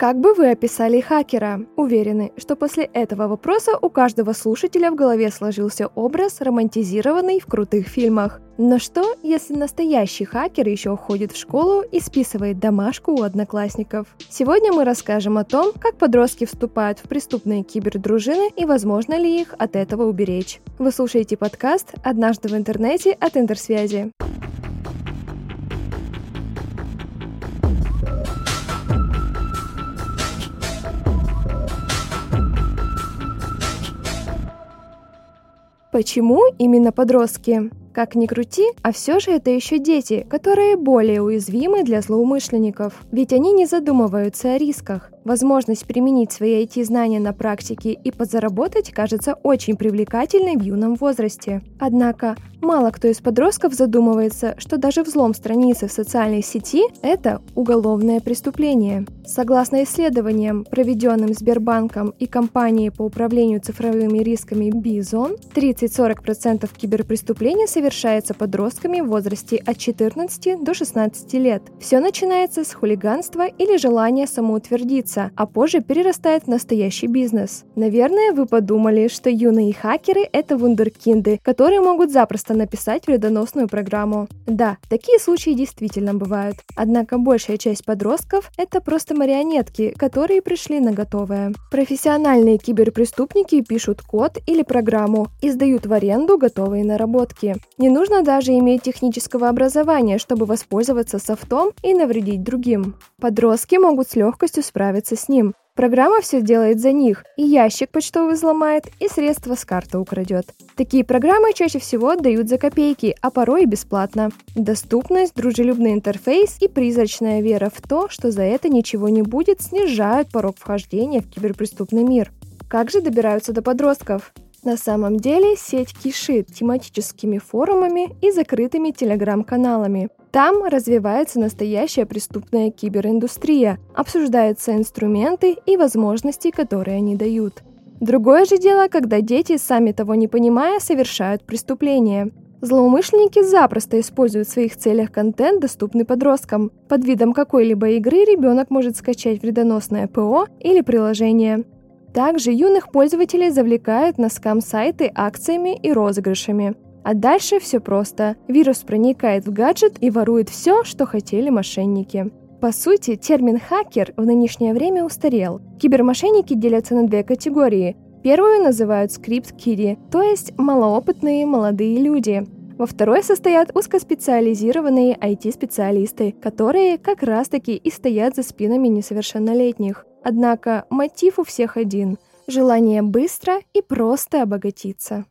Как бы вы описали хакера? Уверены, что после этого вопроса у каждого слушателя в голове сложился образ, романтизированный в крутых фильмах. Но что, если настоящий хакер еще ходит в школу и списывает домашку у одноклассников? Сегодня мы расскажем о том, как подростки вступают в преступные кибердружины и возможно ли их от этого уберечь. Вы слушаете подкаст «Однажды в интернете» от Интерсвязи. Почему именно подростки? Как ни крути, а все же это еще дети, которые более уязвимы для злоумышленников. Ведь они не задумываются о рисках. Возможность применить свои IT-знания на практике и подзаработать кажется очень привлекательной в юном возрасте. Однако, мало кто из подростков задумывается, что даже взлом страницы в социальной сети – это уголовное преступление. Согласно исследованиям, проведенным Сбербанком и компанией по управлению цифровыми рисками Бизон, 30-40% киберпреступлений совершается подростками в возрасте от 14 до 16 лет. Все начинается с хулиганства или желания самоутвердиться, а позже перерастает в настоящий бизнес. Наверное, вы подумали, что юные хакеры — это вундеркинды, которые могут запросто написать вредоносную программу. Да, такие случаи действительно бывают. Однако большая часть подростков — это просто марионетки, которые пришли на готовое. Профессиональные киберпреступники пишут код или программу и сдают в аренду готовые наработки. Не нужно даже иметь технического образования, чтобы воспользоваться софтом и навредить другим. Подростки могут с легкостью справиться с ним. Программа все делает за них, и ящик почтовый взломает, и средства с карты украдет. Такие программы чаще всего отдают за копейки, а порой и бесплатно. Доступность, дружелюбный интерфейс и призрачная вера в то, что за это ничего не будет, снижают порог вхождения в киберпреступный мир. Как же добираются до подростков? На самом деле сеть кишит тематическими форумами и закрытыми телеграм-каналами. Там развивается настоящая преступная кибериндустрия, обсуждаются инструменты и возможности, которые они дают. Другое же дело, когда дети, сами того не понимая, совершают преступления. Злоумышленники запросто используют в своих целях контент, доступный подросткам. Под видом какой-либо игры ребенок может скачать вредоносное ПО или приложение. Также юных пользователей завлекают на скам-сайты акциями и розыгрышами. А дальше все просто. Вирус проникает в гаджет и ворует все, что хотели мошенники. По сути, термин «хакер» в нынешнее время устарел. Кибермошенники делятся на две категории. Первую называют скрипт-киди, то есть малоопытные молодые люди. Во второй состоят узкоспециализированные IT-специалисты, которые как раз-таки и стоят за спинами несовершеннолетних. Однако мотив у всех один – желание быстро и просто обогатиться.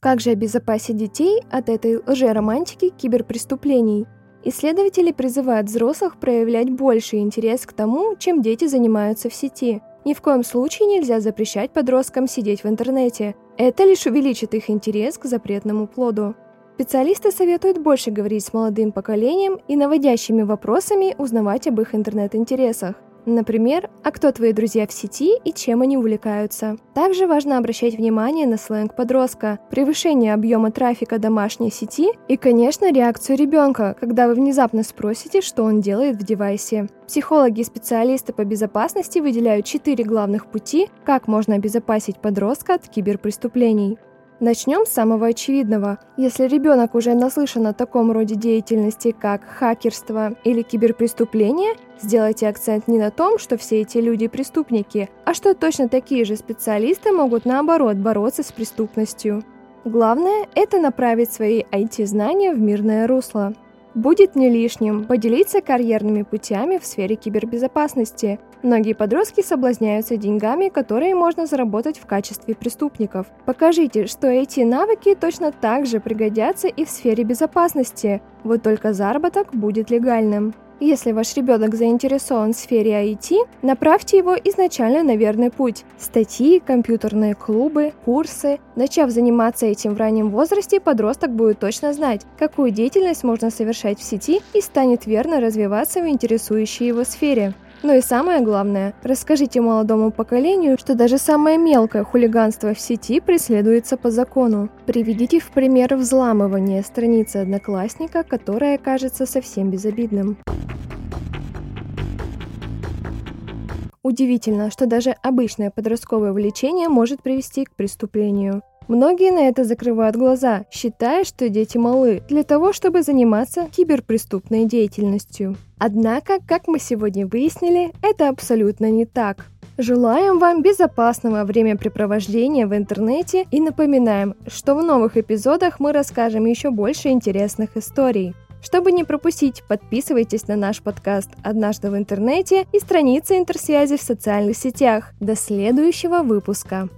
Как же обезопасить детей от этой лжеромантики киберпреступлений? Исследователи призывают взрослых проявлять больше интерес к тому, чем дети занимаются в сети. Ни в коем случае нельзя запрещать подросткам сидеть в интернете. Это лишь увеличит их интерес к запретному плоду. Специалисты советуют больше говорить с молодым поколением и наводящими вопросами узнавать об их интернет-интересах. Например, а кто твои друзья в сети и чем они увлекаются. Также важно обращать внимание на сленг подростка, превышение объема трафика домашней сети и, конечно, реакцию ребенка, когда вы внезапно спросите, что он делает в девайсе. Психологи и специалисты по безопасности выделяют четыре главных пути, как можно обезопасить подростка от киберпреступлений. Начнем с самого очевидного. Если ребенок уже наслышан о таком роде деятельности, как хакерство или киберпреступление, сделайте акцент не на том, что все эти люди преступники, а что точно такие же специалисты могут наоборот бороться с преступностью. Главное – это направить свои IT-знания в мирное русло. Будет не лишним поделиться карьерными путями в сфере кибербезопасности. Многие подростки соблазняются деньгами, которые можно заработать в качестве преступников. Покажите, что эти навыки точно так же пригодятся и в сфере безопасности, вот только заработок будет легальным. Если ваш ребенок заинтересован в сфере IT, направьте его изначально на верный путь. Статьи, компьютерные клубы, курсы. Начав заниматься этим в раннем возрасте, подросток будет точно знать, какую деятельность можно совершать в сети и станет верно развиваться в интересующей его сфере. Но и самое главное, расскажите молодому поколению, что даже самое мелкое хулиганство в сети преследуется по закону. Приведите в пример взламывание страницы одноклассника, которое кажется совсем безобидным. Удивительно, что даже обычное подростковое влечение может привести к преступлению. Многие на это закрывают глаза, считая, что дети малы, для того, чтобы заниматься киберпреступной деятельностью. Однако, как мы сегодня выяснили, это абсолютно не так. Желаем вам безопасного времяпрепровождения в интернете и напоминаем, что в новых эпизодах мы расскажем еще больше интересных историй. Чтобы не пропустить, подписывайтесь на наш подкаст «Однажды в интернете» и страницы интерсвязи в социальных сетях. До следующего выпуска!